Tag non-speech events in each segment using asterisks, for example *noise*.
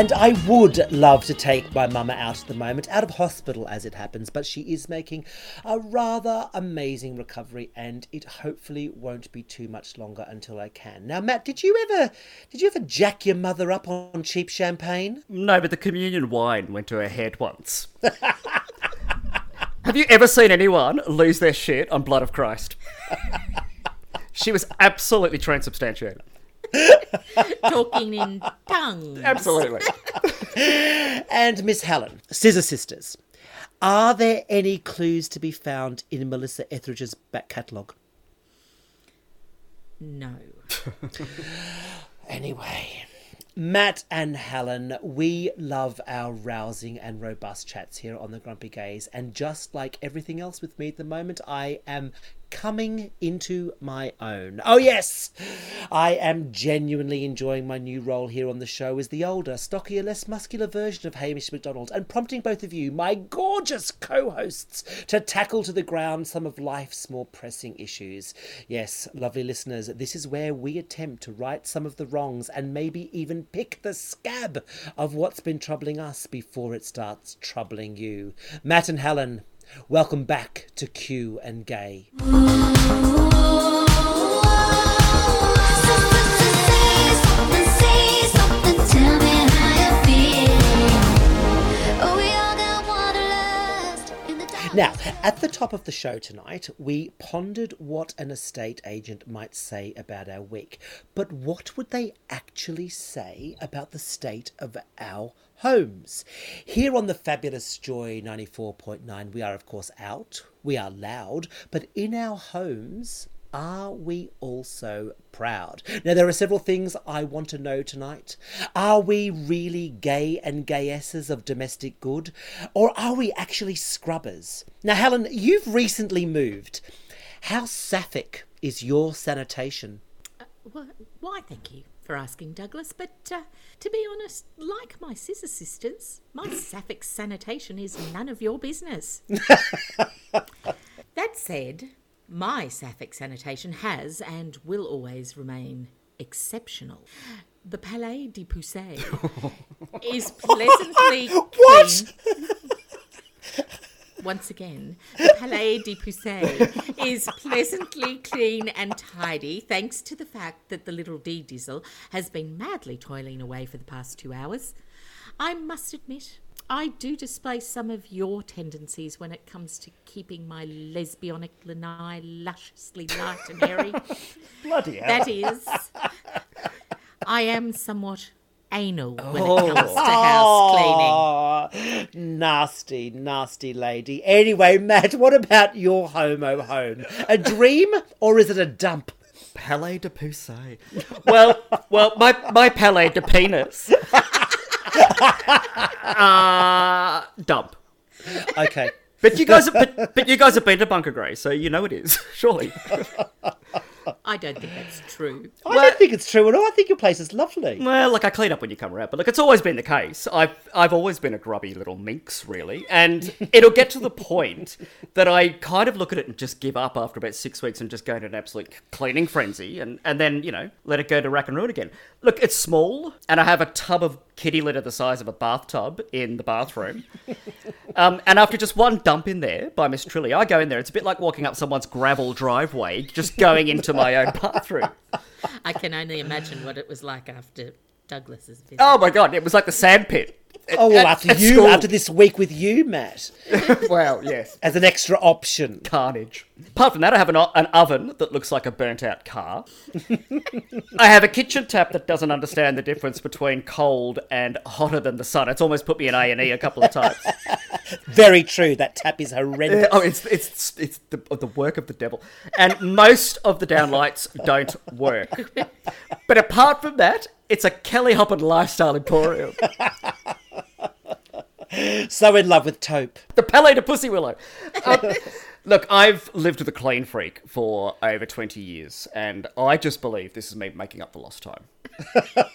And I would love to take my mama out at the moment, out of hospital as it happens, but she is making a rather amazing recovery and it hopefully won't be too much longer until I can. Now, Matt, did you ever did you ever jack your mother up on cheap champagne? No, but the communion wine went to her head once. *laughs* Have you ever seen anyone lose their shit on Blood of Christ? *laughs* she was absolutely transubstantiated. *laughs* Talking in tongues. Absolutely. *laughs* And Miss Helen, Scissor Sisters. Are there any clues to be found in Melissa Etheridge's back catalogue? No. *laughs* Anyway, Matt and Helen, we love our rousing and robust chats here on the Grumpy Gaze, and just like everything else with me at the moment, I am coming into my own. Oh, yes! I am genuinely enjoying my new role here on the show as the older, stockier, less muscular version of Hamish Macdonald and prompting both of you, my gorgeous co hosts, to tackle to the ground some of life's more pressing issues. Yes, lovely listeners, this is where we attempt to right some of the wrongs and maybe even pick the scab of what's been troubling us before it starts troubling you. Matt and Helen, welcome back to Q and Gay. Now, at the top of the show tonight, we pondered what an estate agent might say about our week. But what would they actually say about the state of our homes? Here on the fabulous Joy 94.9, we are, of course, out, we are loud, but in our homes, are we also proud? Now, there are several things I want to know tonight. Are we really gay and gayesses of domestic good? Or are we actually scrubbers? Now, Helen, you've recently moved. How sapphic is your sanitation? Well, why, thank you for asking, Douglas. But uh, to be honest, like my scissor sisters, my *coughs* sapphic sanitation is none of your business. *laughs* that said, my sapphic sanitation has and will always remain exceptional. The Palais de Poussey *laughs* is pleasantly What? clean. Once again, the *laughs* Palais de Poussey is pleasantly clean and tidy thanks to the fact that the little D Dizzle has been madly toiling away for the past two hours. I must admit, I do display some of your tendencies when it comes to keeping my lesbianic lanai lusciously light and airy. *laughs* Bloody hell. That is, I am somewhat anal when it comes to oh. house cleaning. Oh, nasty, nasty lady. Anyway, Matt, what about your homo home? A dream or is it a dump? Palais de Poussey. *laughs* Well, well, my my Palais de penis. *laughs* uh, dump. Okay. But you guys, but, but you guys have been to Bunker Grey, so you know it is. *laughs* Surely. *laughs* I don't think that's true. I don't think it's true at all. I think your place is lovely. Well, like I clean up when you come around, but look, it's always been the case. I've I've always been a grubby little minx, really, and *laughs* it'll get to the point that I kind of look at it and just give up after about six weeks and just go into an absolute cleaning frenzy, and and then you know let it go to rack and ruin again. Look, it's small, and I have a tub of kitty litter the size of a bathtub in the bathroom. *laughs* Um, and after just one dump in there by Miss Trilly, I go in there. It's a bit like walking up someone's gravel driveway, just going into my own bathroom. I can only imagine what it was like after Douglas's visit. Oh my god, it was like the sandpit. Oh, well, At- after at you, school. after this week with you, Matt, *laughs* Well, yes. as an extra option. Carnage. Apart from that, I have an, o- an oven that looks like a burnt out car. *laughs* I have a kitchen tap that doesn't understand the difference between cold and hotter than the sun. It's almost put me in A and E a couple of times. *laughs* Very true. That tap is horrendous. oh, it's it's it's the, the work of the devil, and most of the downlights don't work. But apart from that, it's a Kelly Hoppen lifestyle emporium. So in love with taupe. the Palais de Pussy Willow. Um, look, I've lived with a clean freak for over 20 years, and I just believe this is me making up for lost time. *laughs*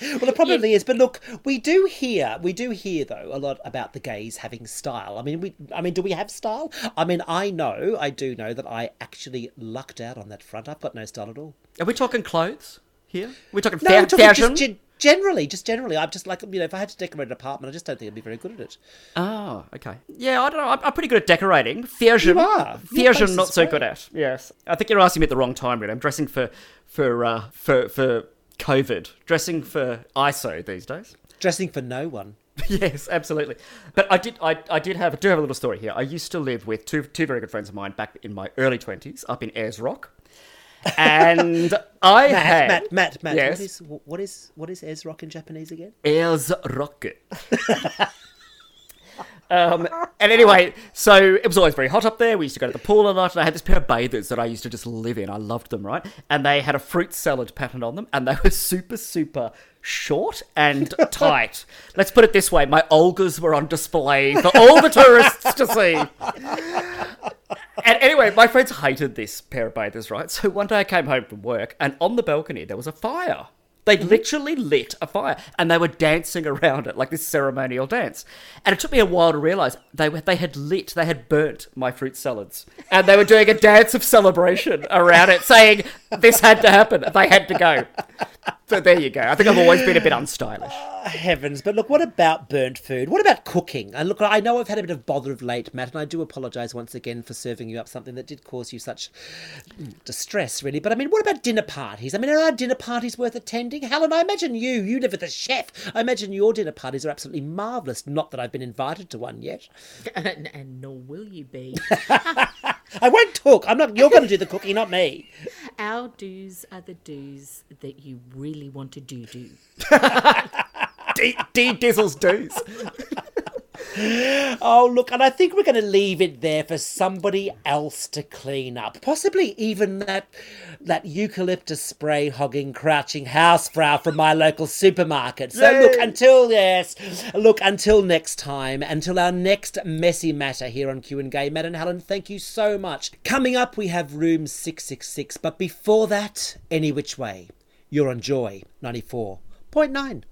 Well, it probably is, but look, we do hear, we do hear though a lot about the gays having style. I mean, we, I mean, do we have style? I mean, I know, I do know that I actually lucked out on that front. I've got no style at all. Are we talking clothes here? We're talking No, fa- I'm talking fashion? just gen- generally, just generally. I'm just like, you know, if I had to decorate an apartment, I just don't think I'd be very good at it. Oh, okay. Yeah, I don't know. I'm, I'm pretty good at decorating. Fashion, You are. Your place fashion, not so great. good at. Yes, I think you're asking me at the wrong time. Really, I'm dressing for for uh, for for COVID. Dressing for ISO these days. Dressing for no one. *laughs* yes, absolutely. But I did, I, I did have, I do have a little story here. I used to live with two, two very good friends of mine back in my early twenties, up in Ayers Rock, and *laughs* I Matt, had Matt, Matt, Matt. Yes. What is what is what is Ez Rock in Japanese again? Ayers Rock. *laughs* Um, and anyway, so it was always very hot up there. We used to go to the pool a lot, and I had this pair of bathers that I used to just live in. I loved them, right? And they had a fruit salad pattern on them, and they were *laughs* super, super short and tight. Let's put it this way: my Olgas were on display for all the tourists to see. And anyway, my friends hated this pair of bathers, right? So one day I came home from work, and on the balcony there was a fire. They mm-hmm. literally lit a fire, and they were dancing around it like this ceremonial dance. And it took me a while to realise they were, they had lit, they had burnt my fruit salads, and they were doing a dance of celebration around it, saying this had to happen, they had to go. So there you go. I think I've always been a bit unstylish. Heavens, but look, what about burnt food? What about cooking? And look, I know I've had a bit of bother of late, Matt, and I do apologise once again for serving you up something that did cause you such mm, distress, really. But I mean, what about dinner parties? I mean, are our dinner parties worth attending? Helen, I imagine you, you live with a chef. I imagine your dinner parties are absolutely marvellous. Not that I've been invited to one yet. *laughs* and, and nor will you be. *laughs* I won't talk. I'm not. You're going to do the cooking, not me. Our do's are the do's that you really want to do do. D, Dizzle's do's. *laughs* Oh, look, and I think we're going to leave it there for somebody else to clean up. Possibly even that that eucalyptus spray hogging, crouching housefrau from my local supermarket. So Yay. look, until yes, look until next time, until our next messy matter here on Q and Gay, Matt and Helen. Thank you so much. Coming up, we have room six six six, but before that, any which way, you're on Joy ninety four point nine.